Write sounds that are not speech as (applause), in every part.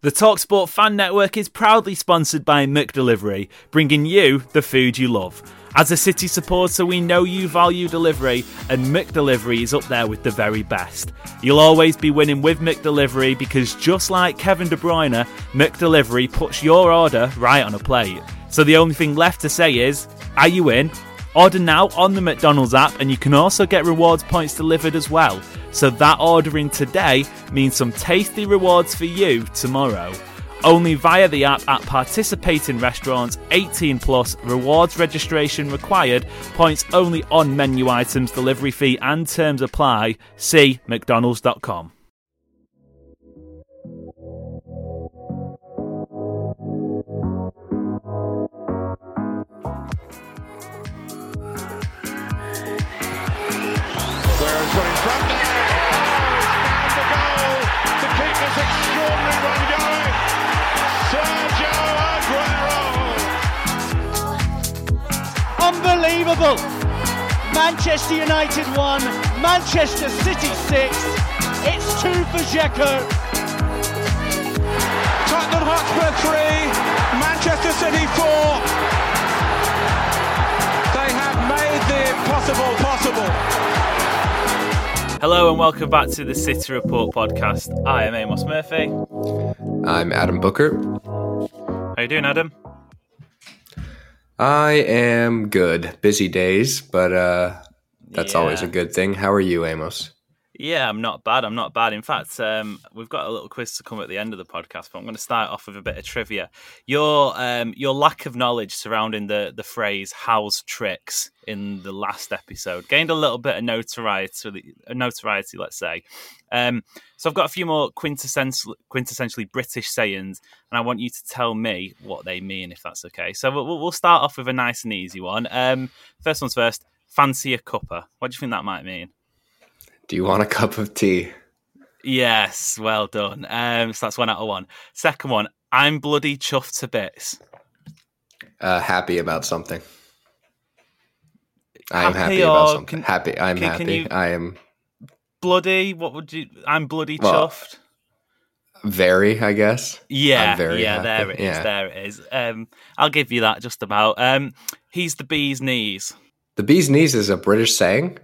The Talksport Fan Network is proudly sponsored by McDelivery, bringing you the food you love. As a City supporter, we know you value delivery, and McDelivery is up there with the very best. You'll always be winning with McDelivery because just like Kevin De Bruyne, McDelivery puts your order right on a plate. So the only thing left to say is, are you in? Order now on the McDonald's app, and you can also get rewards points delivered as well. So that ordering today means some tasty rewards for you tomorrow. Only via the app at participating restaurants, 18 plus, rewards registration required, points only on menu items, delivery fee and terms apply. See McDonald's.com. Unbelievable! Manchester United 1, Manchester City 6. It's 2 for Dzeko. Tottenham Hotspur 3, Manchester City 4. They have made the impossible possible. Hello and welcome back to the City Report podcast. I am Amos Murphy. I'm Adam Booker. How you doing, Adam? I am good. Busy days, but uh, that's always a good thing. How are you, Amos? Yeah, I'm not bad. I'm not bad. In fact, um, we've got a little quiz to come at the end of the podcast, but I'm going to start off with a bit of trivia. Your um, your lack of knowledge surrounding the the phrase "house tricks" in the last episode gained a little bit of notoriety. Notoriety, let's say. Um, so I've got a few more quintessential, quintessentially British sayings, and I want you to tell me what they mean, if that's okay. So we'll, we'll start off with a nice and easy one. Um, first one's first. Fancy a cuppa. What do you think that might mean? Do you want a cup of tea? Yes, well done. Um, so that's one out of one. Second one, I'm bloody chuffed to bits. Uh, happy about something. I am Happy happy about something. can- happy. I'm can- can happy. you- I am Bloody, what would you? I'm bloody Well, chuffed. very, I guess. Yeah, yeah, happy. there it is. Yeah. There it is. Um, I'll give you that just about. Um, he's the bee's knees. The bee's knees is a British saying.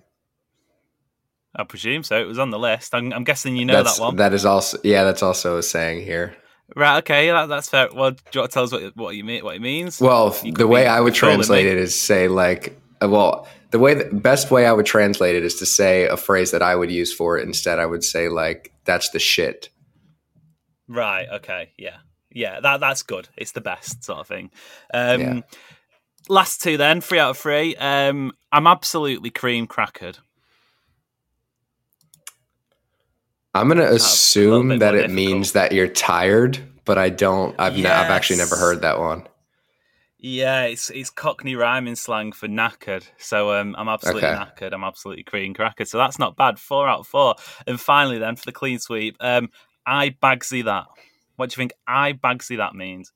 I presume so. It was on the list. I'm, I'm guessing you know that's, that one. That is also yeah. That's also a saying here. Right. Okay. That, that's fair. Well, do you want to tell us what what you mean? What it means? Well, You the way I would translate me. it is say like, uh, well, the way the best way I would translate it is to say a phrase that I would use for it. Instead, I would say like, "That's the shit." Right. Okay. Yeah. Yeah. That that's good. It's the best sort of thing. Um, Yeah. Last two then, three out of three. Um, I'm absolutely cream crackered. I'm gonna assume that it means that you're tired, but I don't. I've ne- I've actually never heard that one. Yeah, it's it's Cockney rhyming slang for knackered. So um, I'm absolutely Okay. knackered. I'm absolutely cream crackered. So that's not bad. Four out of four. And finally, then for the clean sweep, um, I bagsy that. What do you think? I bagsy that means?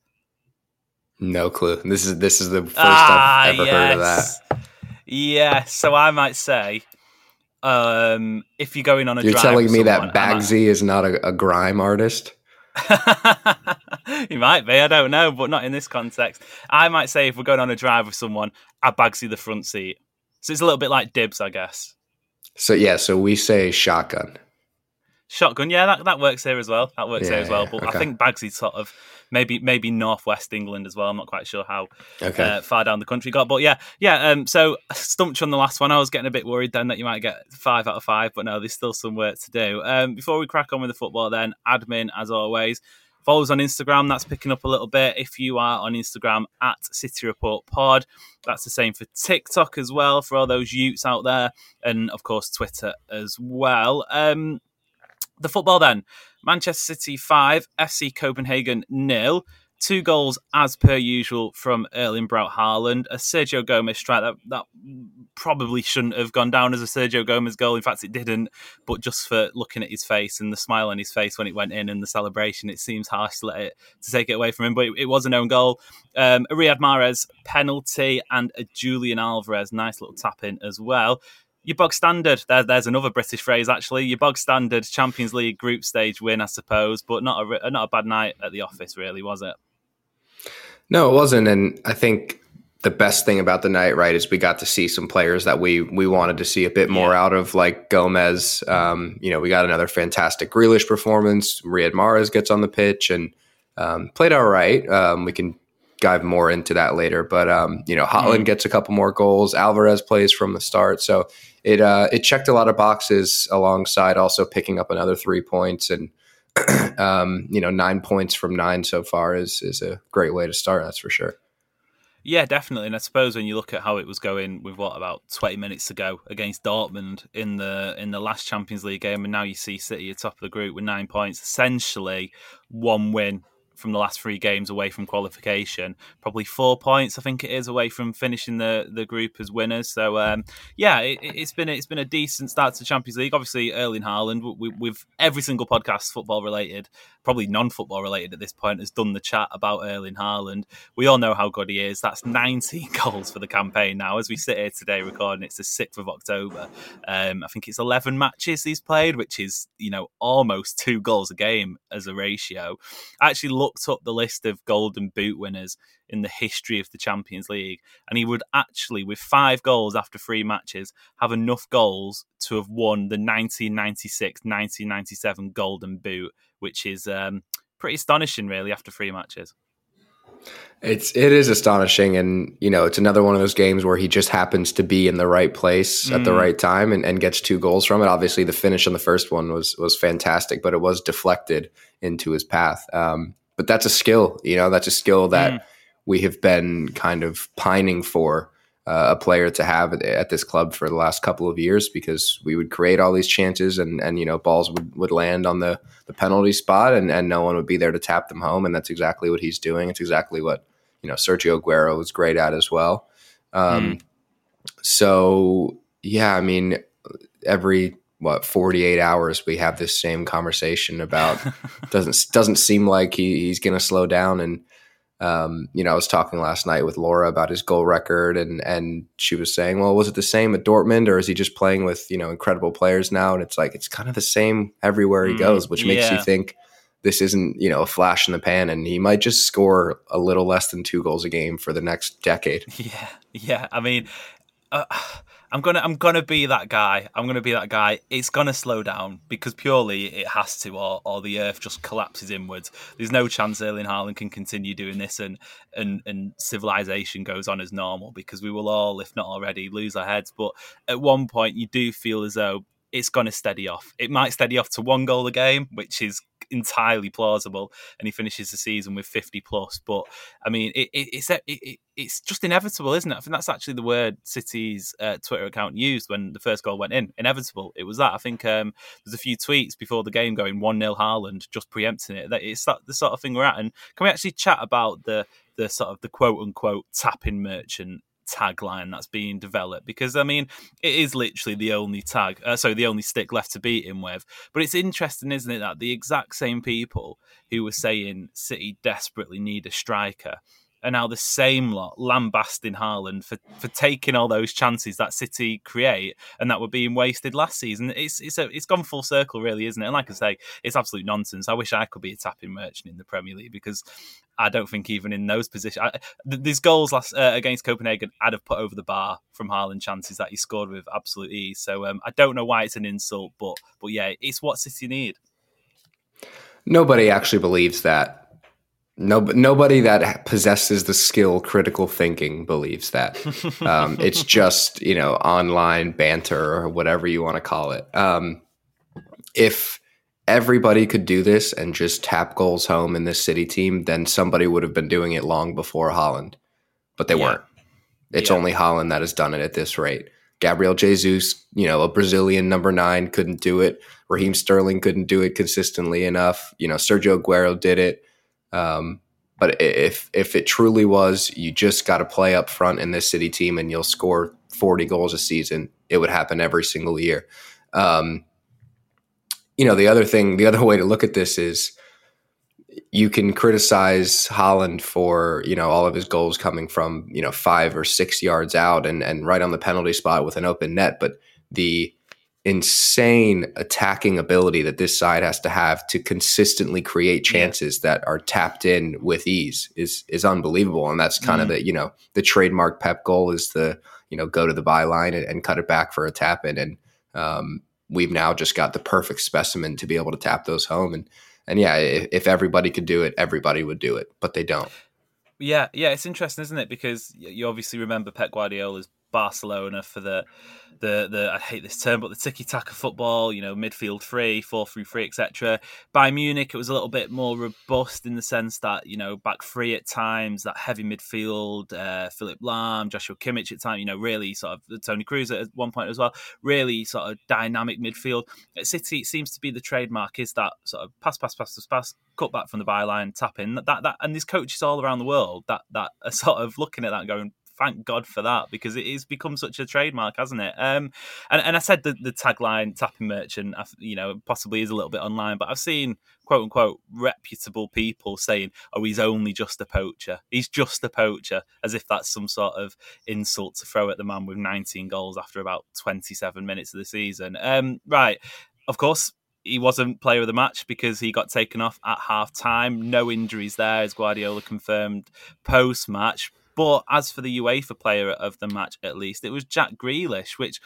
No clue. This is this is the first Ah, I've ever heard of that. Yes. So I might say, um, if you're going on a drive, You're telling me that someone, Bagsy is not a, a grime artist? (laughs) he might be, I don't know, but not in this context. I might say if we're going on a drive with someone, I bagsy the front seat. So it's a little bit like dibs, I guess. So yeah, so we say shotgun. Shotgun, yeah, that, that works here as well. That works here as well. But okay. I think Bagsy's sort of maybe maybe northwest England as well. I'm not quite sure how Okay. uh, far down the country got, but yeah, yeah. Um, so stumped on the last one. I was getting a bit worried then that you might get five out of five, but no, there's still some work to do. Um, before we crack on with the football, then admin as always. Follow us on Instagram. That's picking up a little bit. If you are on Instagram at City Report Pod, that's the same for TikTok as well for all those Utes out there, and of course Twitter as well. Um, the football then: Manchester City five, FC Copenhagen nil. Two goals as per usual from Erling Braut Haaland. A Sergio Gomez strike that, that probably shouldn't have gone down as a Sergio Gomez goal. In fact, it didn't. But just for looking at his face and the smile on his face when it went in and the celebration, it seems harsh to let it to take it away from him. But it, it was an own goal. Um, a Riyad Mahrez penalty and a Julian Alvarez nice little tap in as well your bog standard. There, there's another British phrase actually. Your bog standard Champions League group stage win, I suppose, but not a not a bad night at the office, really, was it? No, it wasn't. And I think the best thing about the night, right, is we got to see some players that we we wanted to see a bit more yeah. out of, like Gomez. Um, you know, we got another fantastic Grealish performance. Riyad Mahrez gets on the pitch and um, played all right. Um, we can dive more into that later, but um, you know, Haaland mm-hmm. gets a couple more goals. Alvarez plays from the start, so it uh, it checked a lot of boxes alongside also picking up another three points and (clears throat) um, you know, nine points from nine so far is is a great way to start. That's for sure. Yeah, definitely. And I suppose when you look at how it was going with what about twenty minutes to go against Dortmund in the in the last Champions League game, and now you see City at top of the group with nine points, essentially one win from the last three games away from qualification. Probably four points, I think it is, away from finishing the, the group as winners. So um, yeah, it, has been it's been a decent start to the Champions League. Obviously, Erling Haaland, we, with every single podcast football related, probably non-football related at this point, has done the chat about Erling Haaland. We all know how good he is. That's 19 (laughs) goals for the campaign now. As we sit here today recording, it's the 6th of October. Um, I think it's 11 matches he's played, which is, you know, almost two goals a game as a ratio. I actually looked up the list of Golden Boot winners in the history of the Champions League, and he would actually, with five goals after three matches, have enough goals to have won the 1996 1997 Golden Boot which is um, pretty astonishing, really, after three matches. It's it is astonishing, and you know it's another one of those games where he just happens to be in the right place mm. at the mm. right time and, and gets two goals from it. Obviously, the finish on the first one was was fantastic, but it was deflected into his path. Um, but that's a skill, you know, that's a skill that mm. we have been kind of pining for uh, a player to have at, at, this club for the last couple of years because we would create all these chances and and you know balls would, would land on the the penalty spot and and no one would be there to tap them home and that's exactly what he's doing. It's exactly what you know Sergio Aguero was great at as well. Um, mm. So yeah, I mean every what 48 hours we have this same conversation about (laughs) doesn't doesn't seem like he, he's going to slow down and um, you know, I was talking last night with Laura about his goal record, and and she was saying, well, was it the same at Dortmund, or is he just playing with you know incredible players now? And it's like it's kind of the same everywhere he mm, goes, which makes yeah. you think this isn't you know a flash in the pan, and he might just score a little less than two goals a game for the next decade. (laughs) Yeah, yeah. I mean, uh, I'm gonna I'm gonna be that guy. I'm gonna be that guy. It's gonna slow down because purely it has to, or or the earth just collapses inwards. There's no chance Erling Haaland can continue doing this, and and and civilization goes on as normal because we will all, if not already, lose our heads. But at one point, you do feel as though it's going to steady off. It might steady off to one goal a game, which is entirely plausible, and he finishes the season with 50 plus. But I mean, it, it, it's it, it's just inevitable, isn't it? I think that's actually the word City's uh, Twitter account used when the first goal went in. Inevitable. It was that. I think um, there's a few tweets before the game going one 0 Haaland, just preempting it. That it's that, the sort of thing we're at. And can we actually chat about the the sort of the quote unquote tapping merchant tagline that's being developed because I mean it is literally the only tag, uh, sorry, the only stick left to beat him with. But it's interesting, isn't it, that the exact same people who were saying City desperately need a striker are now the same lot lambasting Haaland for, for taking all those chances that City create and that were being wasted last season. It's it's a, it's gone full circle, really, isn't it? And like I say, it's absolute nonsense. I wish I could be a tapping merchant in the Premier League because I don't think even in those positions, I, these goals last uh, against Copenhagen, I'd have put over the bar from Haaland chances that he scored with absolute ease. So um, I don't know why it's an insult, but but yeah, it's what City need. Nobody actually believes that no, nobody that possesses the skill critical thinking believes that. Um, (laughs) it's just you know online banter or whatever you want to call it. Um, if everybody could do this and just tap goals home in this City team, then somebody would have been doing it long before Haaland, But they Yeah. weren't. It's Yeah. only Haaland that has done it at this rate. Gabriel Jesus, you know, a Brazilian number nine, couldn't do it. Raheem Sterling couldn't do it consistently enough. You know, Sergio Aguero did it. Um, but if if it truly was, you just got to play up front in this City team, and you'll score forty goals a season. It would happen every single year. Um, you know, the other thing, the other (laughs) way to look at this is you can criticize Haaland for, you know, all of his goals coming from, you know, five or six yards out and, and right on the penalty spot with an open net. But the insane attacking ability that this side has to have to consistently create chances that are tapped in with ease is is unbelievable. And that's kind of the, you know, the trademark Pep goal is the, you know, go to the byline and, and cut it back for a tap in. And um, we've now just got the perfect specimen to be able to tap those home. And and yeah, if, if everybody could do it, everybody would do it, but they don't. Yeah, yeah, it's interesting, isn't it? Because you obviously remember Pep Guardiola's Barcelona for the the the I hate this term, but the tiki taka football, you know, midfield three, four through three, etc. Bayern Munich, it was a little bit more robust in the sense that you know back three at times, that heavy midfield, uh, Philipp Lahm, Joshua Kimmich at times, you know, really sort of Toni Kroos at one point as well, really sort of dynamic midfield. At City, it seems to be the trademark is that sort of pass, pass, pass, pass, pass, cut back from the byline, tap in. That that and these coaches all around the world that that are (laughs) sort of looking at that going, thank God for that because it has become such a trademark, hasn't it? Um, and, and I said the, the tagline "tapping merchant," you know, possibly is a little bit online, but I've seen quote unquote reputable people saying, "Oh, he's only just a poacher. He's just a poacher," as if that's some sort of insult to throw at the man with 19 goals after about 27 minutes of the season. Um, right, of course. He wasn't player of the match because he got taken off at half time. No injuries there, as Guardiola confirmed post match. But as for the UEFA player of the match, at least, it was Jack Grealish, which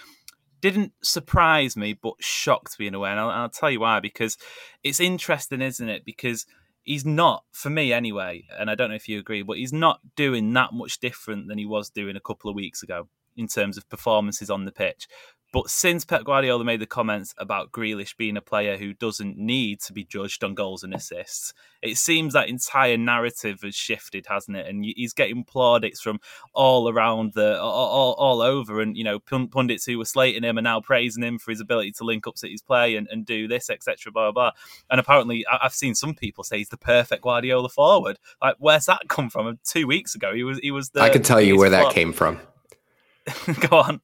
didn't surprise me, but shocked me in a way. And I'll, I'll tell you why, because it's interesting, isn't it? Because he's not, for me anyway, and I don't know if you agree, but he's not doing that much different than he was doing a couple of weeks ago in terms of performances on the pitch. But since Pep Guardiola made the comments about Grealish being a player who doesn't need to be judged on goals and assists, it seems that entire narrative has shifted, hasn't it? And he's getting plaudits from all around the all, all, over, and you know pundits who were slating him are now praising him for his ability to link up City's play and, and do this, etc. Blah, blah blah. And apparently, I've seen some people say he's the perfect Guardiola forward. Like, where's that come from? Two weeks ago, he was he was the. I can tell you where that came from. (laughs) Go on.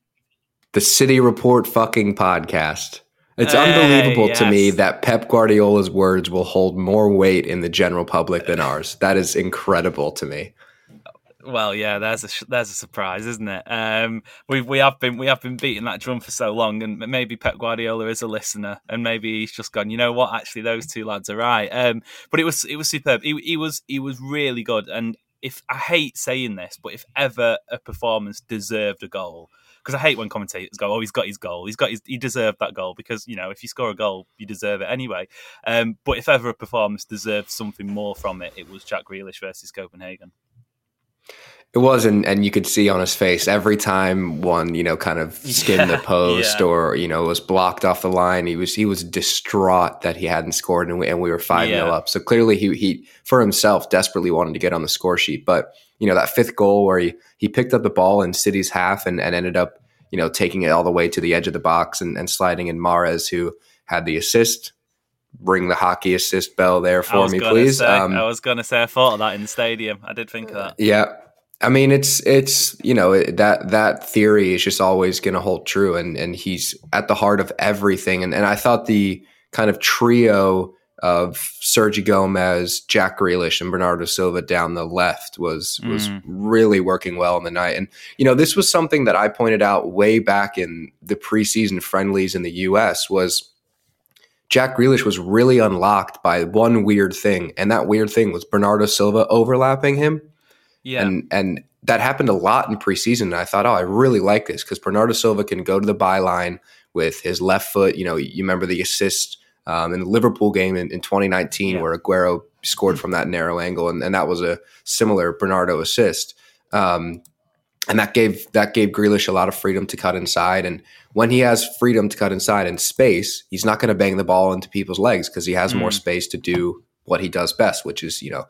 The City Report fucking podcast. It's Hey, unbelievable to me that Pep Guardiola's words will hold more weight in the general public than (sighs) ours. That is incredible to me. Well, yeah, there's a there's a surprise, isn't it? Um, we we have been we have been beating that drum for so long, and maybe Pep Guardiola is a listener, and maybe he's just gone. You know what? Actually, those two lads are right. Um, but it was it was superb. He, he was he was really good, and if I hate saying this, but if ever a performance deserved a goal, because I hate when commentators go, "Oh, he's got his goal. He's got his, he deserved that goal." Because you know, if you score a goal, you deserve it anyway. Um, but if ever a performance deserved something more from it, it was Jack Grealish versus Copenhagen. It was, and, and you could see on his face every time one, you know, kind of (laughs) skimmed the post yeah. or you know was blocked off the line. He was he was distraught that he hadn't scored, and we, and we were five 0 Yeah. up. So clearly, he he for himself desperately wanted to get on the score sheet. But you know that fifth goal where he he picked up the ball in City's half and, and ended up you know taking it all the way to the edge of the box and, and sliding in Mahrez, who had the assist. Ring the hockey assist bell there for me, please. Say, Um, I was going to say I thought of that in the stadium. I did think of that. yeah. I mean, it's it's you know that that theory is just always going to hold true, and and he's at the heart of everything. And and I thought the kind of trio of Sergio Gomez, Jack Grealish, and Bernardo Silva down the left was was Mm. really working well in the night. And you know, this was something that I pointed out way back in the preseason friendlies in the U.S. was Jack Grealish was really unlocked by one weird thing, and that weird thing was Bernardo Silva overlapping him. Yeah, And and that happened a lot in preseason. And I thought, oh, I really like this because Bernardo Silva can go to the byline with his left foot. You know, you remember the assist um, in the Liverpool game in, in 2019 Yeah. where Aguero scored from that narrow angle, and, and that was a similar Bernardo assist. Um, and that gave that gave Grealish a lot of freedom to cut inside. And when he has freedom to cut inside and space, he's not going to bang the ball into people's legs because he has mm. more space to do what he does best, which is you know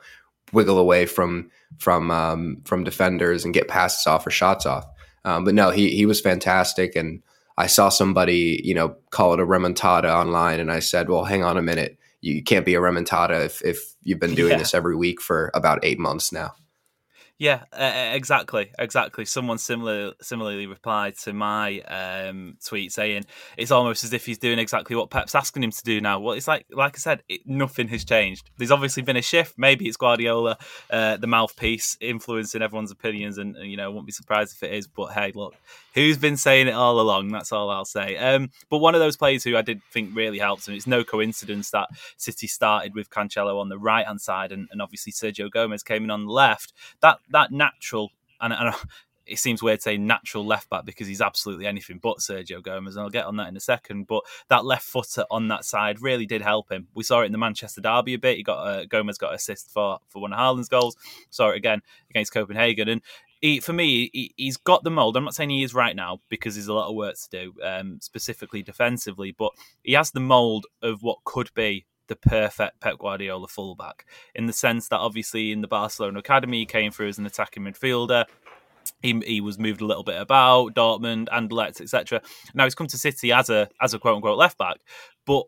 wiggle away from from um, from defenders and get passes off or shots off. Um, but no, he he was fantastic, and I saw somebody you know call it a remontada online, and I said, well, hang on a minute, you can't be a remontada if if you've been doing yeah. this every week for about eight months now. Yeah, uh, exactly, exactly. Someone similar similarly replied to my um, tweet saying it's almost as if he's doing exactly what Pep's asking him to do now. Well, it's like, like I said, it, nothing has changed. There's obviously been a shift. Maybe it's Guardiola, uh, the mouthpiece, influencing everyone's opinions, and, you know, won't be surprised if it is. But hey, look, who's been saying it all along? That's all I'll say. Um, but one of those players who I did think really helped, and it's no coincidence that City started with Cancelo on the right hand side, and, and obviously Sergio Gomez came in on the left. That that natural and, and (laughs) it seems weird saying natural left back because he's absolutely anything but Sergio Gomez, and I'll get on that in a second. But that left footer on that side really did help him. We saw it in the Manchester derby a bit. He got uh, Gomez got assist for for one of Haaland's goals. Saw it again against Copenhagen, and he, for me, he, has got the mold. I'm not saying he is right now because there's a lot of work to do, um, specifically defensively, but he has the mold of what could be the perfect Pep Guardiola fullback in the sense that obviously in the Barcelona academy he came through as an attacking midfielder. He, he was moved a little bit about Dortmund, Anderlecht, etc. Now he's come to City as a as a quote unquote left back, but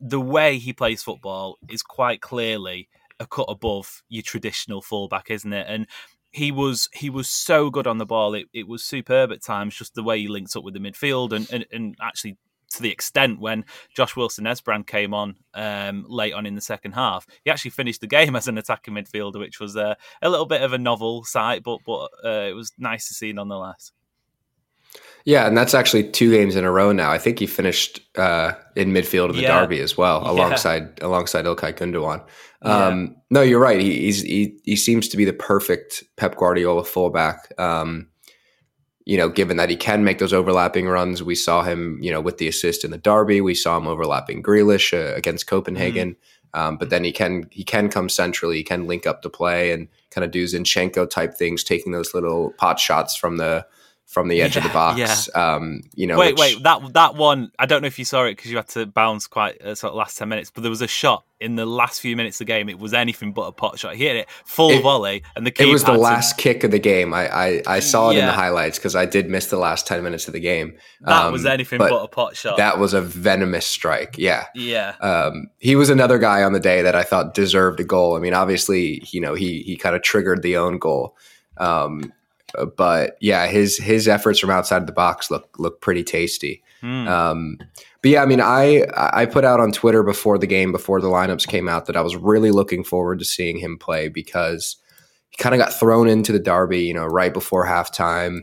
the way he plays football is quite clearly a cut above your traditional fullback, isn't it? And he was he was so good on the ball. It, it was superb at times, just the way he links up with the midfield and, and, and actually to the extent when Josh Wilson Esbrand came on um, late on in the second half, he actually finished the game (laughs) as an attacking midfielder, which was uh, a little bit of a novel sight, but but uh, it was nice to see nonetheless. Yeah, and that's actually two games in a row now. I think he finished uh, in midfield of the yeah. derby as well, alongside yeah. alongside Ilkay Gundogan. Um, yeah. No, you're right. He, he he seems to be the perfect Pep Guardiola fullback. Um, you know, given that he can make those overlapping runs, we saw him, you know, with the assist in the derby. We saw him overlapping Grealish uh, against Copenhagen. Mm-hmm. Um, but then he can he can come centrally, he can link up to play and kind of do Zinchenko type things, taking those little pot shots from the from the edge yeah, of the box. Yeah. Um, you know, wait, which... wait, that that one. I don't know if you saw it because you had to bounce quite uh, sort of last ten minutes, but there was a shot in the last few minutes of the game. It was anything but a pot shot. He hit it full it, volley, and the it was the last to... kick of the game. I I, I saw it yeah. in the highlights because I did miss the last ten minutes of the game. That um, was anything but, but, a pot shot. That was a venomous strike. Yeah, yeah. Um, he was another guy on the day that I thought deserved a goal. I mean, obviously, you know, he he kind of triggered the own goal. Um, but yeah, his his efforts from outside the box look look pretty tasty. Mm. Um, but yeah, I mean, I I put out on Twitter before the game, before the lineups came out, that I was really looking forward to seeing him play because he kind of got thrown into the derby, you know, right before halftime,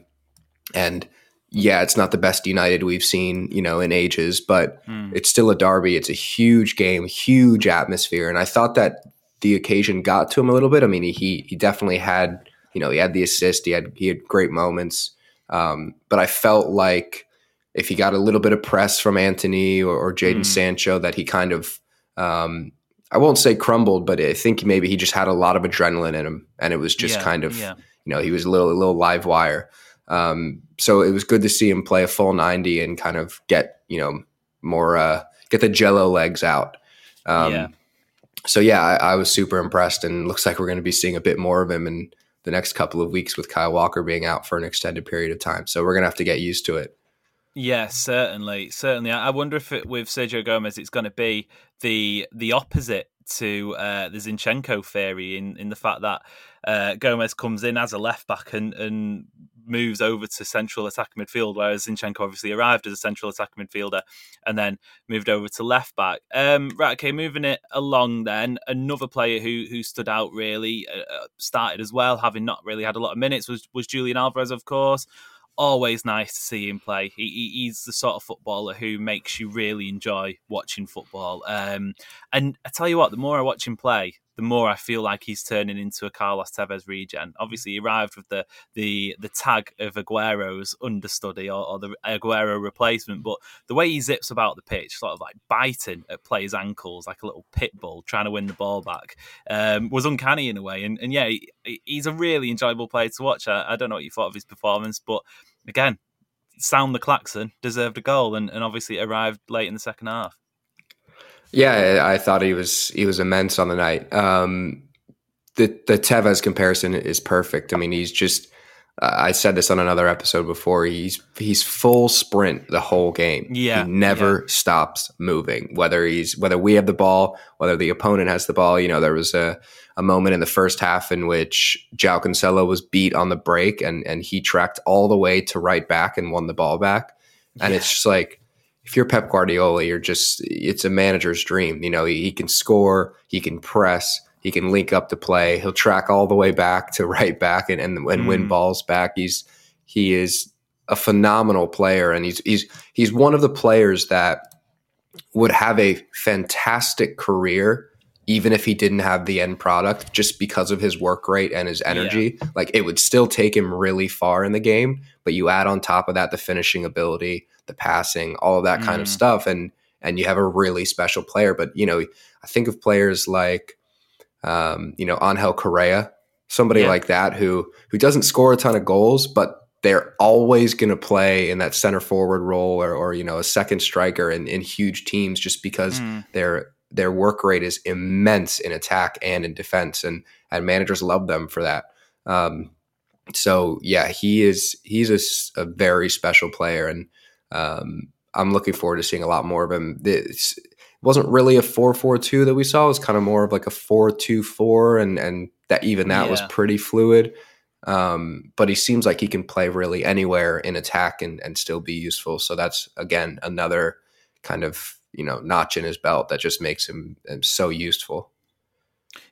and yeah, it's not the best United we've seen, you know, in ages, but mm. it's still a derby. It's a huge game, huge atmosphere, and I thought that the occasion got to him a little bit. I mean, he he definitely had you know, he had the assist, he had he had great moments. Um, but I felt like if he got a little bit of press from Antony or, or Jadon mm. Sancho, that he kind of um, I won't say crumbled, but I think maybe he just had a lot of adrenaline in him, and it was just yeah, kind of yeah. you know he was a little a little live wire. Um, so it was good to see him play a full ninety and kind of get you know more uh, get the Jello legs out. Um, yeah. So yeah, I, I, was super impressed, and looks like we're going to be seeing a bit more of him. And the next couple of weeks with Kyle Walker being out for an extended period of time. So we're going to have to get used to it. Yeah, certainly, certainly. I wonder if it, with Sergio Gomez, it's going to be the the opposite to uh, the Zinchenko theory in in the fact that uh, Gomez comes in as a left back and and moves over to central attack midfield, whereas Zinchenko obviously arrived as a central attack midfielder and then moved over to left back. Um, right, okay, moving it along then. Another player who who stood out really uh, uh, started as well, having not really had a lot of minutes, was was Julian Alvarez, of course. Always nice to see him play. He, he's the sort of footballer who makes you really enjoy watching football. Um, and I tell you what, the more I watch him play, the more I feel like he's turning into a Carlos Tevez regen. Obviously, he arrived with the the the tag of Aguero's understudy or, or the Aguero replacement, but the way he zips about the pitch, sort of like biting at players' ankles like a little pit bull trying to win the ball back, um, was uncanny in a way. And, and yeah, he, he's a really enjoyable player to watch. I, I don't know what you thought of his performance, but again, sound the klaxon, deserved a goal, and, and obviously arrived late in the second half. Yeah, I thought he was he was immense on the night. Um, the the Tevez comparison is perfect. I mean, he's just. Uh, I said this on another episode before. He's he's full sprint the whole game. Yeah, he never yeah. stops moving. Whether he's whether we have the ball, whether the opponent has the ball. You know, there was a a moment in the first half in which João Cancelo was beat on the break, and and he tracked all the way to right back and won the ball back. And yeah. it's just like if you're Pep Guardiola, you're just it's a manager's dream. You know, he, he, can score, he can press, he can link up the play, he'll track all the way back to (laughs) right back and and, and mm. win balls back. He's he is a phenomenal player, and he's he's he's one of the players that would have a fantastic career even if he didn't have the end product just because of his work rate and his energy yeah. like it would still take him really far in the game but you add on top of that the finishing ability the passing, all of that mm. kind of mm. stuff, and and you have a really special player. But you know, I think of players like um, you know Angel Correa, somebody yeah. like that who who doesn't score a ton of goals, but they're always going to play in that center forward role or, or you know a second striker in, in huge teams just because mm. their their work rate is immense in attack and in defense and and managers love them for that um, so yeah he is he's a, a very special player and um, I'm looking forward to seeing a lot more of him. This wasn't really a 4-4-2 that we saw. It was kind of more of like a 4-2-4 and and that even that yeah. was pretty fluid. Um, but he seems like he can play really anywhere in attack and, and still be useful. So that's again another kind of you know notch in his belt that just makes him, him so useful.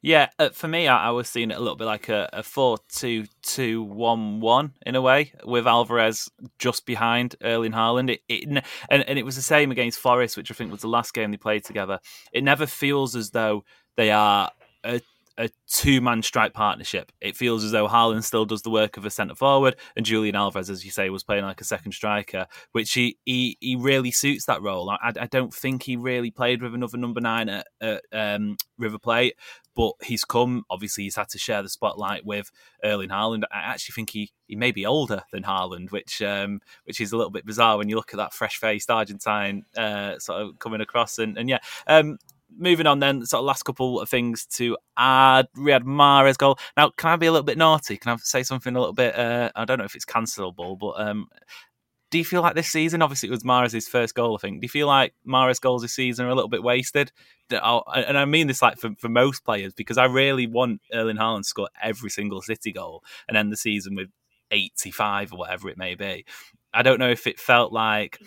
Yeah, uh, for me, I, I, was seeing it a little bit like a, a 4 2 2 1 1 in a way, with Alvarez just behind Erling Haaland. It, it, and, and it was the same against Forest, which I think was the last game they played together. It never feels as though they are a a two man strike partnership. It feels as though Haaland still does the work of a centre forward, and Julian Alvarez, as you say, was playing like a second striker, which he he, he really suits that role. I, I don't think he really played with another number nine at, at um, River Plate, but he's come. Obviously, he's had to share the spotlight with Erling Haaland. I actually think he, he may be older than Haaland, which um, which is a little bit bizarre when you look at that fresh faced Argentine uh, sort of coming across. And, and yeah, um, moving on then, sort of last couple of things to add. Riyad Mahrez goal. Now, can I be a little bit naughty? Can I say something a little bit? Uh, I don't know if it's cancelable, but um, do you feel like this season? Obviously, it was Mahrez's first goal. I think. Do you feel like Mahrez goals this season are a little bit wasted? And I mean this like for, for most players because I really want Erling Haaland to score every single City goal and end the season with 85 or whatever it may be. I don't know if it felt like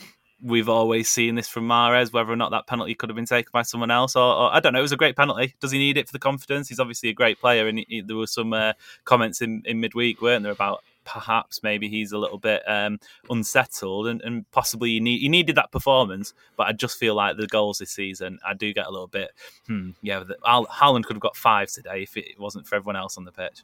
we've always seen this from Mahrez, whether or not that penalty could have been taken by someone else, or, or, I don't know. It was a great penalty. Does he need it for the confidence? He's obviously a great player, and he, he, there were some uh, comments in, in midweek, weren't there, about perhaps maybe he's a little bit um, unsettled, and, and possibly he, need, he needed that performance. But I just feel like the goals this season, I do get a little bit, hmm, yeah. The, Haaland could have got five today if it wasn't for everyone else on the pitch.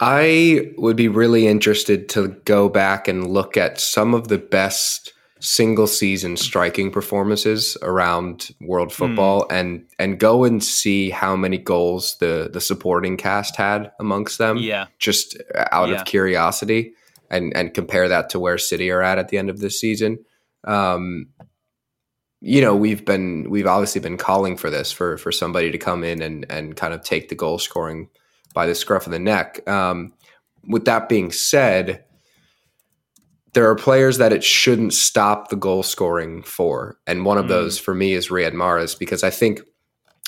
I would be really interested to go back and look at some of the best single season striking performances around world hmm. football mm. and and go and see how many goals the the supporting cast had amongst them yeah just out yeah. of curiosity and and compare that to where city are at at the end of this season um you know we've been we've obviously been calling for this for for somebody to come in and and kind of take the goal scoring by the scruff of the neck um with that being said there are players that it shouldn't stop the goal scoring for. And one of mm. those for me is Riyad Mahrez because I think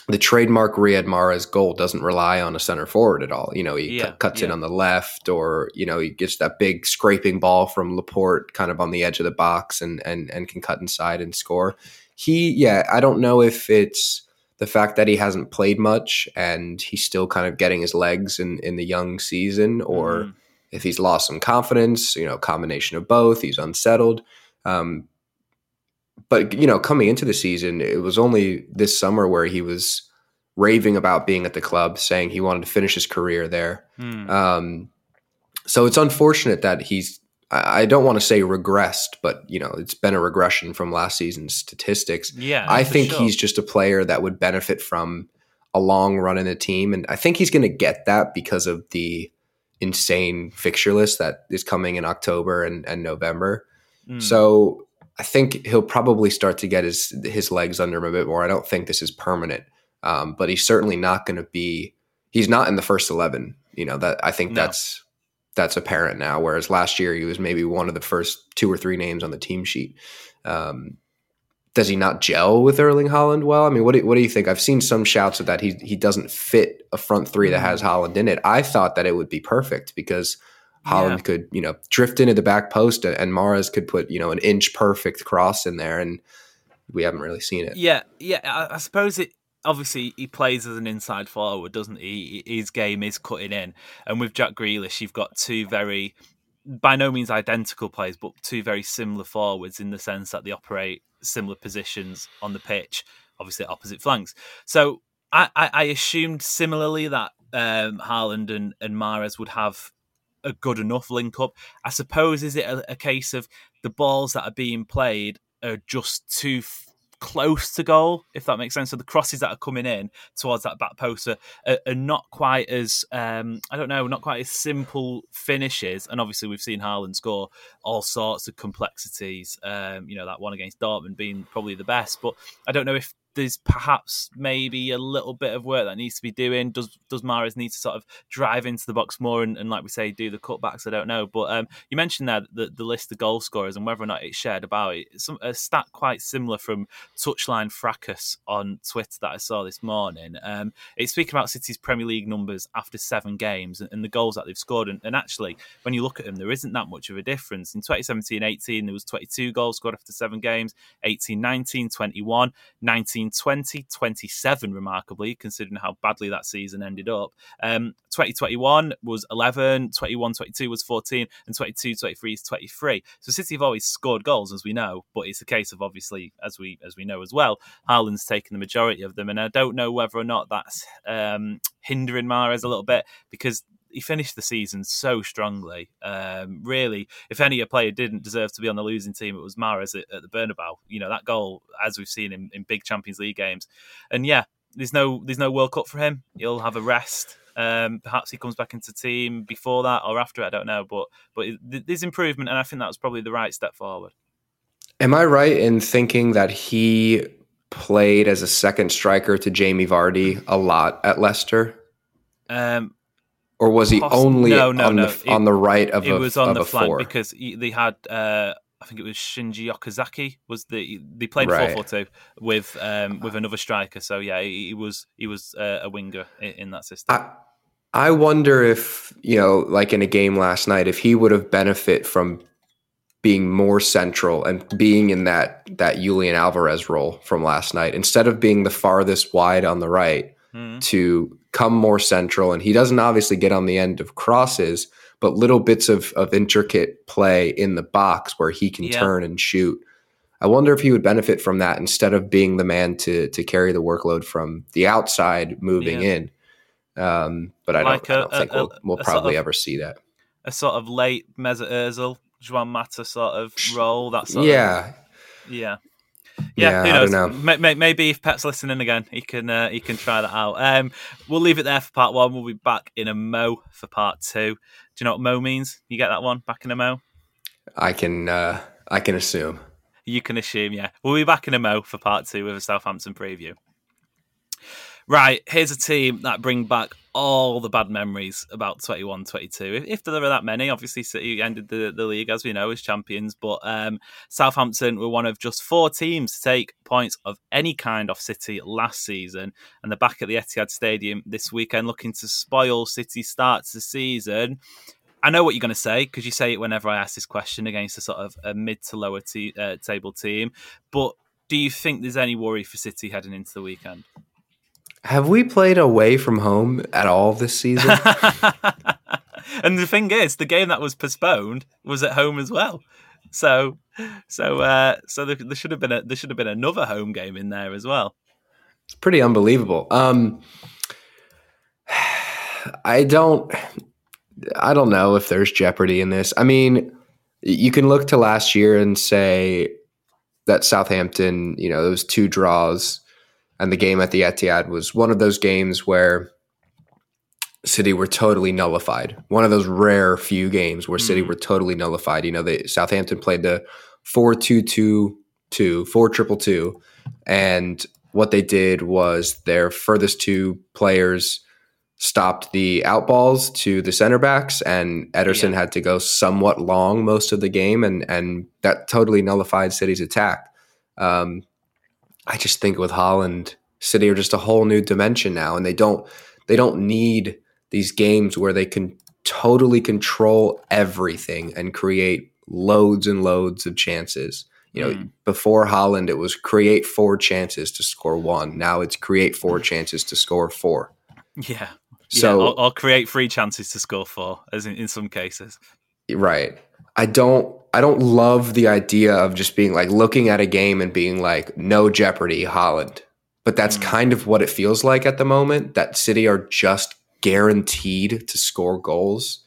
the trademark Riyad Mahrez goal doesn't rely on a center forward at all. You know, he yeah, cuts yeah. in on the left or, you know, he gets that big scraping ball from Laporte kind of on the edge of the box and and and can cut inside and score. He yeah, I don't know if it's the fact that he hasn't played much and he's still kind of getting his legs in in the young season or mm if he's lost some confidence, you know, combination of both, he's unsettled. Um, but you know, coming into the season, it was only this summer where he was raving about being at the club, saying he wanted to finish his career there. Um, so it's unfortunate that he's. I don't want to say regressed, but you know it's been a regression from last season's statistics. Yeah, I think he's just a player that would benefit from a long run in the team, and I think he's going to get that because of the insane fixture list that is coming in October and, and November. Mm. So I think he'll probably start to get his his legs under him a bit more. I don't think this is permanent, um, but he's certainly not going to be. He's not in the first eleven. You know that I think No. that's that's apparent now. Whereas last year he was maybe one of the first two or three names on the team sheet. Um, does he not gel with Erling Haaland well? I mean, what do, what do you think? I've seen some shouts of that he he doesn't fit a front three that Mm. has Haaland in it. I thought that it would be perfect because Haaland could you know drift into the back post and, and Mahrez could put you know an inch perfect cross in there, and we haven't really seen it. Yeah, yeah. I, I suppose it. Obviously, he plays as an inside forward, doesn't he? His game is cutting in, and with Jack Grealish, you've got two very, by no means identical players, but two very similar forwards in the sense that they operate similar positions on the pitch, obviously opposite flanks. So I, I, I assumed similarly that um, Haaland and, and Mahrez would have a good enough link up. I suppose is it a, a case of the balls that are being played are just too close to goal, if that makes sense. So the crosses that are coming in towards that back post are, are, not quite as um, I don't know, not quite as simple finishes. And obviously, we've seen Haaland score all sorts of complexities. Um, you know that one against Dortmund being probably the best, but I don't know if there's perhaps maybe a little bit of work that needs to be doing. Does does Mahrez need to sort of drive into the box more and, and like we say, do the cutbacks? I don't know. But um, you mentioned there the, the list of goal scorers and whether or not it's shared about it. Some a stat quite similar from Touchline Fracas on Twitter that I saw this morning. Um, it's speaking about City's Premier League numbers after seven games and, and the goals that they've scored. And, and actually, when you look at them, there isn't that much of a difference. In 2017-18, there was 22 goals scored after seven games. 18-19, 21, 19-20, 27, remarkably, considering how badly that season ended up. Um, 2021 was 11, 21-22 was 14, and 22-23 is 23. So City have always scored goals, as we know, but it's a case of obviously, as we as we know as well, Haaland's taken the majority of them, and I don't know whether or not that's um, hindering Mahrez a little bit because he finished the season so strongly. Um, really, if any a player didn't deserve to be on the losing team, it was Mahrez at, at the Bernabeu. You know that goal, as we've seen in, in big Champions League games, and yeah, there's no there's no World Cup for him. He'll have a rest. Um, perhaps he comes back into team before that or after. I don't know, but but there's improvement, and I think that was probably the right step forward. Am I right in thinking that he played as a second striker to Jamie Vardy a lot at Leicester, Um, or was he Poss- only no, no, on no. the It- on the right of it a, was on of the flank four? because he, they had uh, I think it was Shinji Okazaki was the they played Right. four four two with um, with another striker. So yeah, he, he was he was uh, a winger in, in that system. I, I wonder if, you know, like in a game last night, if he would have benefit from being more central and being in that that Julian Alvarez role from last night instead of being the farthest wide on the right Mhm. to come more central and he doesn't obviously get on the end of crosses but little bits of of intricate play in the box where he can Yeah. turn and shoot I wonder if he would benefit from that instead of being the man to to carry the workload from the outside moving Yeah. in um, but I Like don't, I a- don't uh, think a- we'll, uh, we'll a sort probably of- ever see that. A sort of late Mesut Ozil, Juan Mata sort of role. That sort Yeah, of, yeah. Yeah, Yeah, who knows? know. May- may- Maybe if Pep's listening again, he can uh, he can try that out. Um, we'll leave it there for part one. We'll be back in a mo for part two. Do you know what mo means? You get that one? Back in a mo. I can uh, I can assume. You can assume, yeah. We'll be back in a mo for part two with a Southampton preview. Right, here's a team that bring back all the bad memories about 21 22. If, if there are that many, obviously City ended the, the league, as we know, as champions. But um, Southampton were one of just four teams to take points of any kind off City last season. And they're back at the Etihad Stadium this weekend looking to spoil City starts the season. I know what you're going to say because you say it whenever I ask this question against a sort of a mid to lower uh, table team. But do you think there's any worry for City heading into the weekend? Have we played away from home at all this season? (laughs) and the thing is, the game that was postponed was at home as well. So, so, uh, so there, there should have been a there should have been another home game in there as well. It's pretty unbelievable. Um, (sighs) I don't, I don't know if there's jeopardy in this. I mean, you can look to last year and say that Southampton, you know, those two draws and the game at the Etihad was one of those games where City were totally nullified. One of those rare few games where City were totally nullified. You know, they Southampton played the 4-2-2-2, 4-2-2, and what they did was their furthest two players stopped the outballs to the center backs, and Ederson had to go somewhat long most of the game, and and that totally nullified City's attack. Um, I just think with Haaland, City are just a whole new dimension now, and they don't they don't need these games where they can totally control everything and create loads and loads of chances. You know, Mm. before Haaland, it was create four chances to score one. Now it's create four chances to score four. Yeah. So- yeah, or, or create three chances to score four, as in, in some cases. Right. I don't I don't love the idea of just being like looking at a game and being like no jeopardy Haaland. But that's mm. kind of what it feels like at the moment that City are just guaranteed to score goals.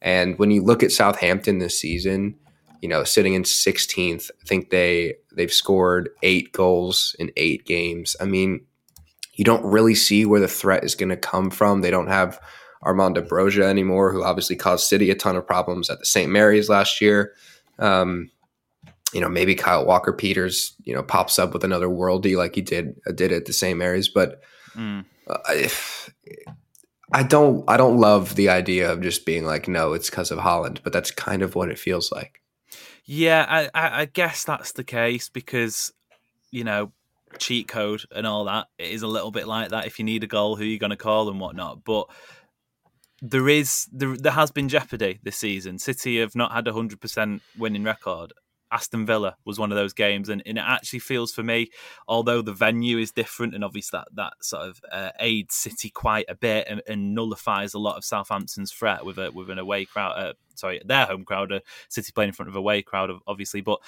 And when you look at Southampton this season, you know, sitting in 16th, I think they they've scored 8 goals in 8 games. I mean, you don't really see where the threat is going to come from. They don't have Armando Broja anymore, who obviously caused City a ton of problems at the St. Mary's last year. Um, you know, maybe Kyle Walker Peters, you know, pops up with another worldie like he did uh, did at the St. Mary's, but Mm. uh, I, I don't I don't love the idea of just being like, no, it's because of Haaland, but that's kind of what it feels like. Yeah, I, I, I guess that's the case because, you know, cheat code and all that it is a little bit like that. If you need a goal, who are you going to call and whatnot? But there is there, there has been jeopardy this season. City have not had a hundred percent winning record. Aston Villa was one of those games, and, and it actually feels for me, although the venue is different, and obviously that that sort of uh, aids City quite a bit and, and nullifies a lot of Southampton's threat with a with an away crowd. Uh, sorry, their home crowd, uh, City playing in front of a away crowd, obviously, but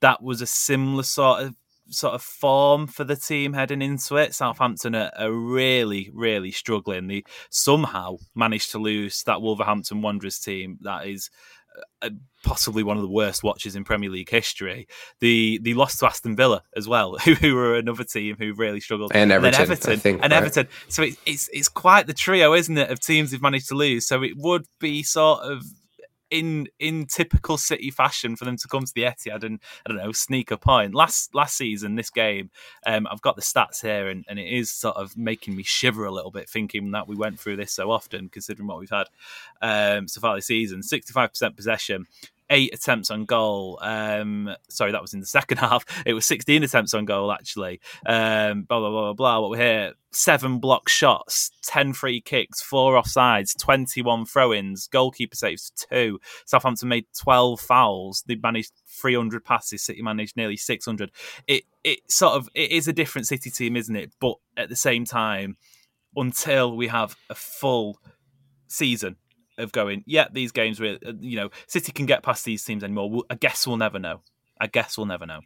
that was a similar sort of sort of form for the team heading into it. Southampton are, are really, really struggling. They somehow managed to lose that Wolverhampton Wanderers team that is uh, possibly one of the worst watches in Premier League history. The they lost to Aston Villa as well, (laughs) who, who were another team who really struggled, And Everton, I Everton, think, and right? Everton. So it, it's it's quite the trio, isn't it, of teams who've managed to lose. So it would be sort of in in typical City fashion for them to come to the Etihad and I don't know sneak a point. Last last season, this game, um, I've got the stats here, and, and it is sort of making me shiver a little bit thinking that we went through this so often, considering what we've had um, so far this season. Sixty five percent possession. Eight attempts on goal. Um, sorry, that was in the (laughs) second half. It was 16 attempts on goal, actually. Um, blah, blah, blah, blah, blah. What we're here seven block shots, 10 free kicks, four offsides, 21 throw ins, goalkeeper saves two. Southampton made 12 fouls. They managed 300 passes. City managed nearly 600. It, it sort of, it is a different City team, isn't it? But at the same time, until we have a full season of going, yeah, these games, were, you know, City can get past these teams anymore. We'll, I guess we'll never know. I guess we'll never know.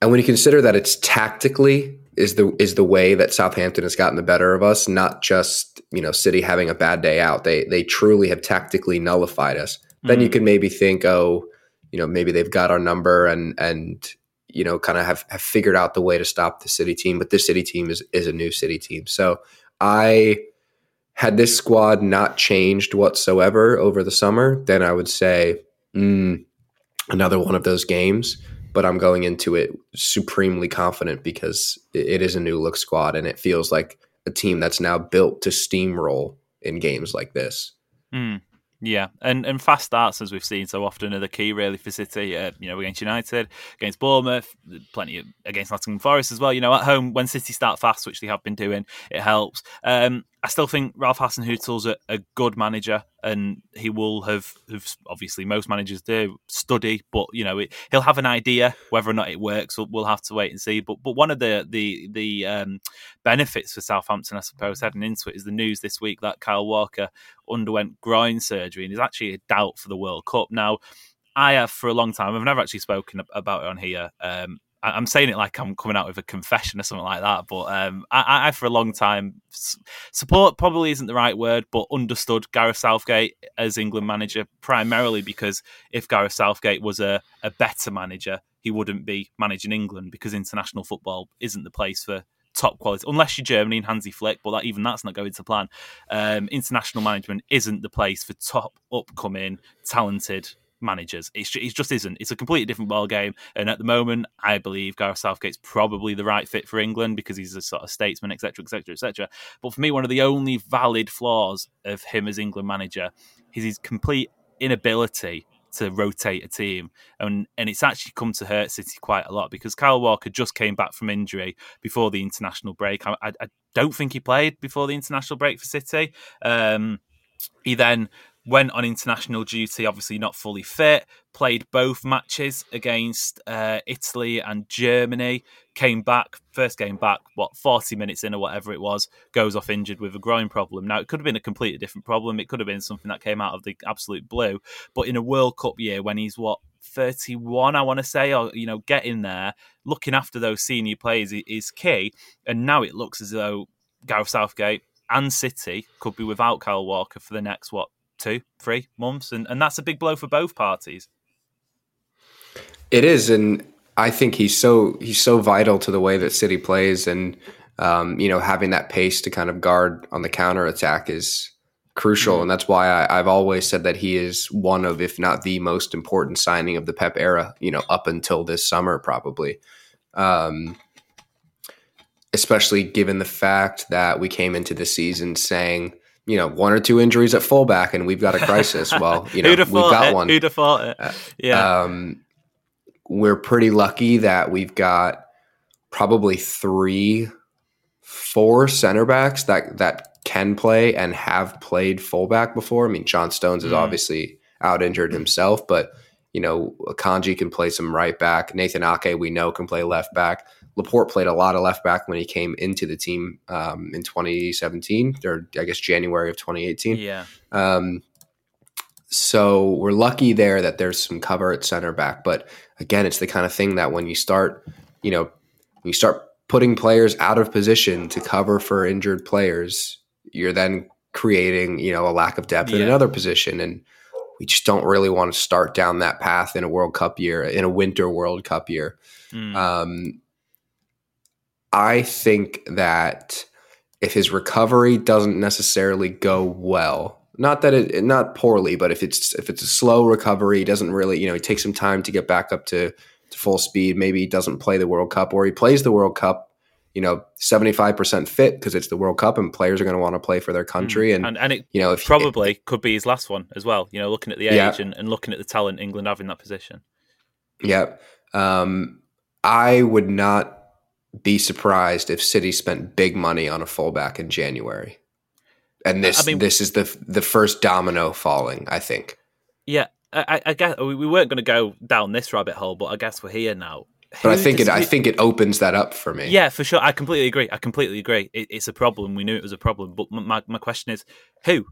And when you consider that it's tactically is the is the way that Southampton has gotten the better of us, not just you know City having a bad day out. They they truly have tactically nullified us. Then you Mm. can maybe think, oh, you know, maybe they've got our number and and you know kind of have, have figured out the way to stop the City team. But this City team is is a new City team. So I had this squad not changed whatsoever over the summer, then I would say mm, another one of those games but I'm going into it supremely confident because it is a new look squad and it feels like a team that's now built to steamroll in games like this. Mm. Yeah, and and fast starts as we've seen so often are the key really for City. Uh, you know, against United, against Bournemouth, plenty of, against Nottingham Forest as well. You know, at home when City start fast, which they have been doing, it helps. Um, I still think Ralph Hasenhutl's a, a good manager, and he will have, obviously most managers do study, but you know it, he'll have an idea whether or not it works. We'll, we'll have to wait and see. But but one of the the the um, benefits for Southampton, I suppose, heading into it is the news this week that Kyle Walker underwent groin surgery and is actually a doubt for the World Cup. Now, I have for a long time, I've never actually spoken about it on here. Um, I'm saying it like I'm coming out with a confession or something like that, but um, I, I, for a long time, support probably isn't the right word, but understood Gareth Southgate as England manager primarily because if Gareth Southgate was a, a better manager, he wouldn't be managing England because international football isn't the place for top quality, unless you're Germany and Hansi Flick, but that, even that's not going to plan. Um, international management isn't the place for top, upcoming, talented managers. It's, it just isn't. It's a completely different ball game. And at the moment, I believe Gareth Southgate's probably the right fit for England because he's a sort of statesman, etc., etc., etc. But for me, one of the only valid flaws of him as England manager is his complete inability to rotate a team, and and it's actually come to hurt City quite a lot because Kyle Walker just came back from injury before the international break. I, I, I don't think he played before the international break for City. Um, he then went on international duty, obviously not fully fit, played both matches against uh, Italy and Germany, came back, first game back, what, 40 minutes in or whatever it was, goes off injured with a groin problem. Now, it could have been a completely different problem. It could have been something that came out of the absolute blue. But in a World Cup year, when he's what, 31, I want to say, or, you know, getting there, looking after those senior players is key. And now it looks as though Gareth Southgate and City could be without Kyle Walker for the next, what, two, three months, and, and that's a big blow for both parties. It is, and I think he's so he's so vital to the way that City plays, and um, you know having that pace to kind of guard on the counter attack is crucial, mm-hmm. and that's why I, have always said that he is one of, if not the most important signing of the Pep era. You know, up until this summer, probably. Um, especially given the fact that we came into the season saying you know, one or two injuries at fullback and we've got a crisis. Well, (laughs) you know, we've got it? one. Who'd have thought it? Uh, yeah. Um, we're pretty lucky that we've got probably three, four center backs that that can play and have played fullback before. I mean, John Stones is mm. obviously out injured himself, but you know, Akanji can play some right back. Nathan Ake, we know, can play left back. Laporte played a lot of left back when he came into the team um, in 2017, or I guess January of 2018. Yeah. Um, so we're lucky there that there's some cover at center back. But again, it's the kind of thing that when you start, you know, when you start putting players out of position to cover for injured players, you're then creating, you know, a lack of depth yeah. in another position. And we just don't really want to start down that path in a World Cup year, in a winter World Cup year. Mm. Um, I think that if his recovery doesn't necessarily go well, not that it not poorly, but if it's if it's a slow recovery, he doesn't really, you know, he takes some time to get back up to, to full speed. Maybe he doesn't play the World Cup, or he plays the World Cup, you know, seventy five percent fit because it's the World Cup and players are going to want to play for their mm. country. And, and and it you know, if probably it, could be his last one as well. You know, looking at the age yeah. and, and looking at the talent England have in that position. Yeah, um, I would not be surprised if City spent big money on a fullback in January. And this I mean, this is the the first domino falling, I think. Yeah, I, I guess we weren't going to go down this rabbit hole, but I guess we're here now. But I think it. I think it opens that up for me. Yeah, for sure. I completely agree. I completely agree. It, it's a problem. We knew it was a problem. But my my question is, who,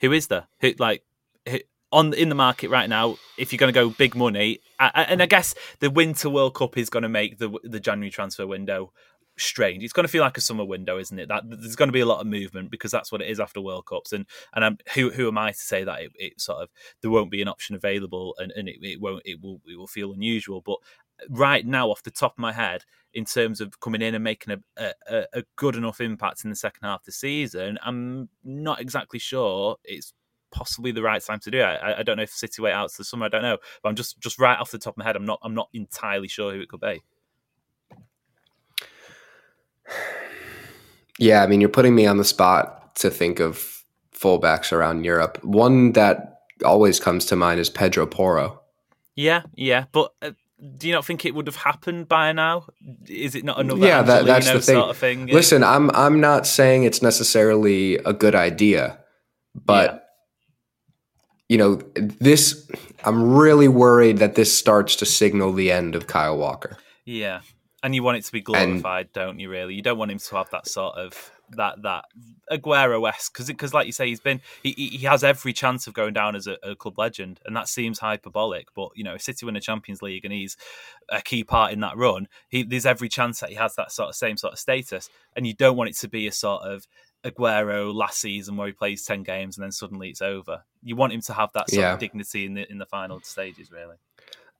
who is there? Who like, who, on in the market right now, if you're going to go big money, and I guess the Winter World Cup is going to make the the January transfer window strange. It's going to feel like a summer window, isn't it? That there's going to be a lot of movement because that's what it is after World Cups. And and I'm, who who am I to say that it, it sort of there won't be an option available and, and it, it won't it will it will feel unusual. But right now, off the top of my head, in terms of coming in and making a, a, a good enough impact in the second half of the season, I'm not exactly sure it's possibly the right time to do it. I, I don't know if City wait out to the summer. I don't know, but I'm just just right off the top of my head. I'm not I'm not entirely sure who it could be. Yeah, I mean, you're putting me on the spot to think of fullbacks around Europe. One that always comes to mind is Pedro Porro. Yeah, yeah, but uh, do you not think it would have happened by now? Is it not another yeah? That, that's the thing. Sort of thing? Listen, I'm I'm not saying it's necessarily a good idea, but. You know, this, I'm really worried that this starts to signal the end of Kyle Walker. Yeah. And you want it to be glorified, and, don't you, really? You don't want him to have that sort of that that Aguero esque because because like you say he's been he, he has every chance of going down as a, a, club legend and that seems hyperbolic but you know if City win a Champions League and he's a key part in that run he, there's every chance that he has that sort of same sort of status and you don't want it to be a sort of Aguero last season where he plays ten games and then suddenly it's over. You want him to have that sort yeah. of dignity in the in the final stages, really.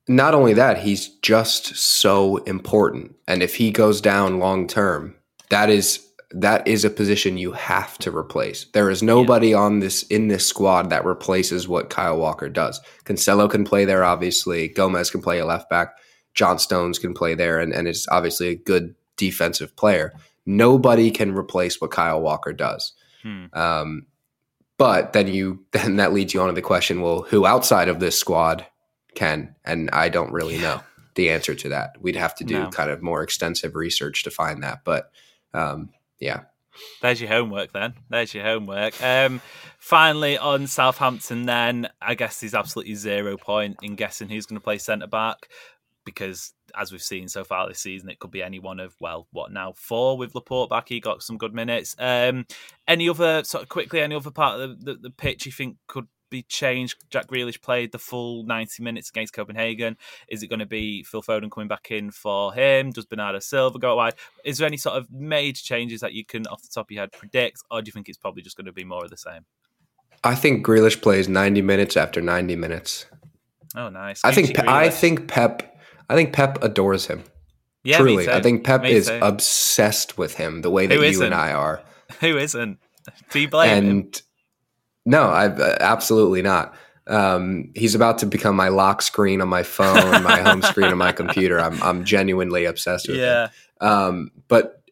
Not only that, he's just so important, and if he goes down long term, that is that is a position you have to replace. There is nobody yeah. on this in this squad that replaces what Kyle Walker does. Cancelo can play there, obviously. Gomez can play a left back. John Stones can play there, and, and is obviously a good defensive player. Nobody can replace what Kyle Walker does. Hmm. Um, but then you (laughs) then that leads you on to the question: Well, who outside of this squad can? And I don't really yeah. know the answer to that. We'd have to do no. kind of more extensive research to find that. But um, yeah. There's your homework then. There's your homework. Um, finally, on Southampton, then, I guess there's absolutely zero point in guessing who's going to play centre back because as we've seen so far this season, it could be any one of well, what now four with Laporte back. He got some good minutes. Um, any other sort of quickly, any other part of the, the, the pitch you think could be changed? Jack Grealish played the full ninety minutes against Copenhagen. Is it going to be Phil Foden coming back in for him? Does Bernardo Silva go wide? Is there any sort of major changes that you can, off the top of your head, predict, or do you think it's probably just going to be more of the same? I think Grealish plays ninety minutes after ninety minutes. Oh, nice. I think I think Pep I think Pep adores him. Yeah, truly. I think Pep me is too. obsessed with him the way that you and I are. (laughs) Who isn't? Do you blame and, him? No, I uh, absolutely not. Um, he's about to become my lock screen on my phone, my home screen on my computer. I'm I'm genuinely obsessed with yeah. him. Um, but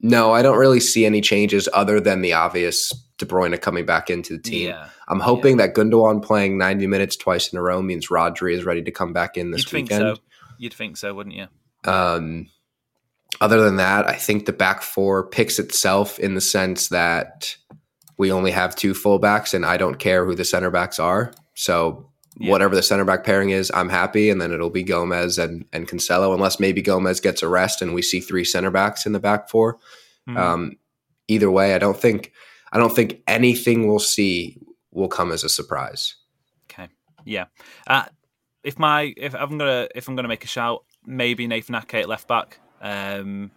no, I don't really see any changes other than the obvious De Bruyne coming back into the team. Yeah. I'm hoping yeah. that Gundogan playing 90 minutes twice in a row means Rodri is ready to come back in this You'd weekend. Think so. You'd think so, wouldn't you? Um, other than that, I think the back four picks itself in the sense that we only have two fullbacks, and I don't care who the center backs are. So yeah. whatever the center back pairing is, I'm happy, and then it'll be Gomez and and Cancelo, unless maybe Gomez gets a rest and we see three center backs in the back 4 mm-hmm. um, either way, I don't think I don't think anything we'll see will come as a surprise. Okay. Yeah. Uh, if my if I'm gonna if I'm gonna make a shout, maybe Nathan Ake at left back. Um,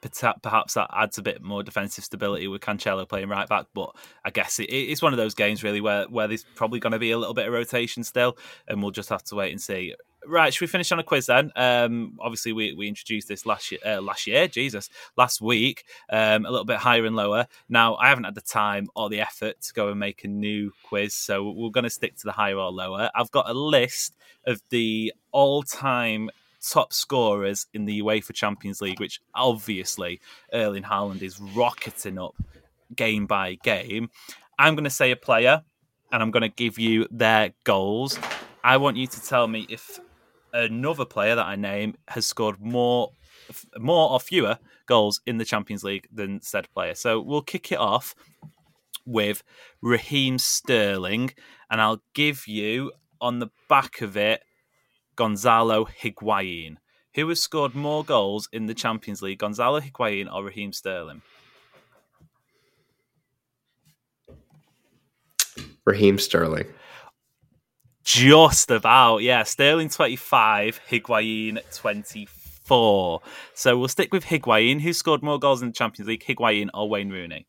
perhaps that adds a bit more defensive stability with Cancelo playing right back. But I guess it, it's one of those games really where where there's probably going to be a little bit of rotation still, and we'll just have to wait and see. Right, should we finish on a quiz then? Um, obviously, we, we introduced this last year, uh, last year, Jesus, last week, um, a little bit higher and lower. Now, I haven't had the time or the effort to go and make a new quiz, so we're going to stick to the higher or lower. I've got a list of the all time top scorers in the UEFA Champions League, which obviously Erling Haaland is rocketing up game by game. I'm going to say a player and I'm going to give you their goals. I want you to tell me if another player that I name has scored more more or fewer goals in the Champions League than said player. So we'll kick it off with Raheem Sterling, and I'll give you on the back of it Gonzalo Higuain. Who has scored more goals in the Champions League, Gonzalo Higuain or Raheem Sterling? Raheem Sterling. Just about, yeah. Sterling 25, Higuain 24. So we'll stick with Higuain. Who scored more goals in the Champions League, Higuain or Wayne Rooney?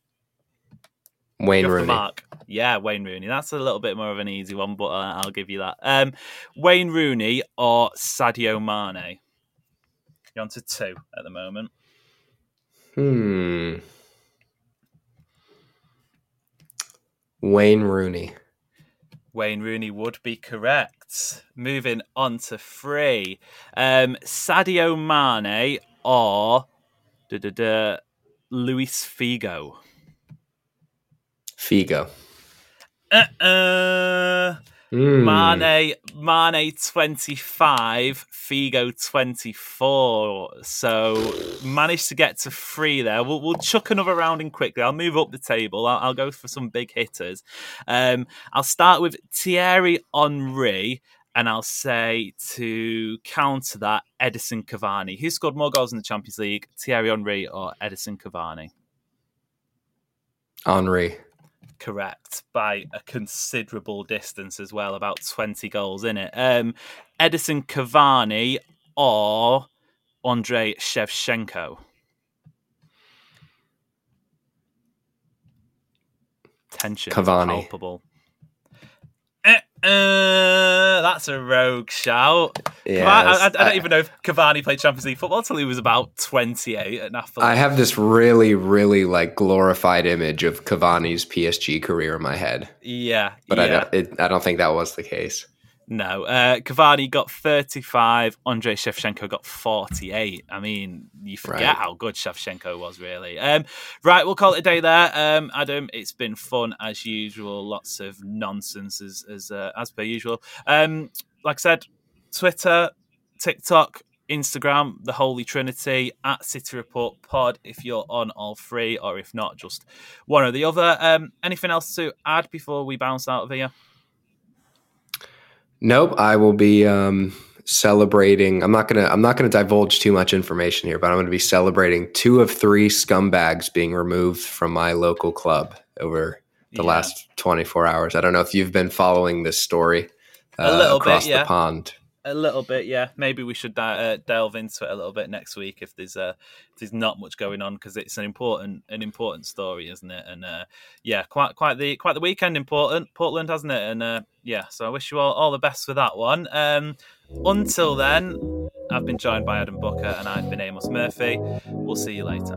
Wayne Rooney. Mark. Yeah, Wayne Rooney. That's a little bit more of an easy one, but uh, I'll give you that. Um, Wayne Rooney or Sadio Mane? You're on to two at the moment. Hmm. Wayne Rooney. Wayne Rooney would be correct. Moving on to three. Um, Sadio Mane or da, da, da, Luis Figo. Figo. Uh-uh. Mm. Mane, Mane 25, Figo 24. So managed to get to three there. We'll, we'll chuck another round in quickly. I'll move up the table. I'll, I'll go for some big hitters. Um, I'll start with Thierry Henry. And I'll say to counter that, Edinson Cavani. Who scored more goals in the Champions League, Thierry Henry or Edinson Cavani? Henry. Correct by a considerable distance as well, about twenty goals in it. Um, Edinson Cavani or Andrei Shevchenko. Tension Cavani. palpable. Uh, that's a rogue shout. Yeah, Cavani- I, I, I don't even know if Cavani played Champions League football until he was about 28 at Napoli. I have this really, really like glorified image of Cavani's PSG career in my head, yeah, but yeah. I, don't, it, I don't think that was the case. No, uh, Cavani got 35. Andrei Shevchenko got 48. I mean, you forget Right. how good Shevchenko was, really. Um, right, we'll call it a day there. Um, Adam, it's been fun as usual. Lots of nonsense as as, uh, as per usual. Um, like I said, Twitter, TikTok, Instagram, the Holy Trinity at City Report Pod. If you're on all three, or if not, just one or the other. Um, anything else to add before we bounce out of here? Nope, I will be um, celebrating. I'm not gonna. I'm not gonna divulge too much information here, but I'm going to be celebrating two of three scumbags being removed from my local club over the Yeah. last 24 hours. I don't know if you've been following this story uh, A little bit, across yeah. the pond. A little bit, yeah. Maybe we should di- uh, delve into it a little bit next week if there's uh, if there's not much going on because it's an important an important story, isn't it? And uh, yeah, quite quite the quite the weekend important Portland, hasn't it? And uh, yeah, so I wish you all all the best for that one. Um, until then, I've been joined by Adam Booker and I've been Amos Murphy. We'll see you later.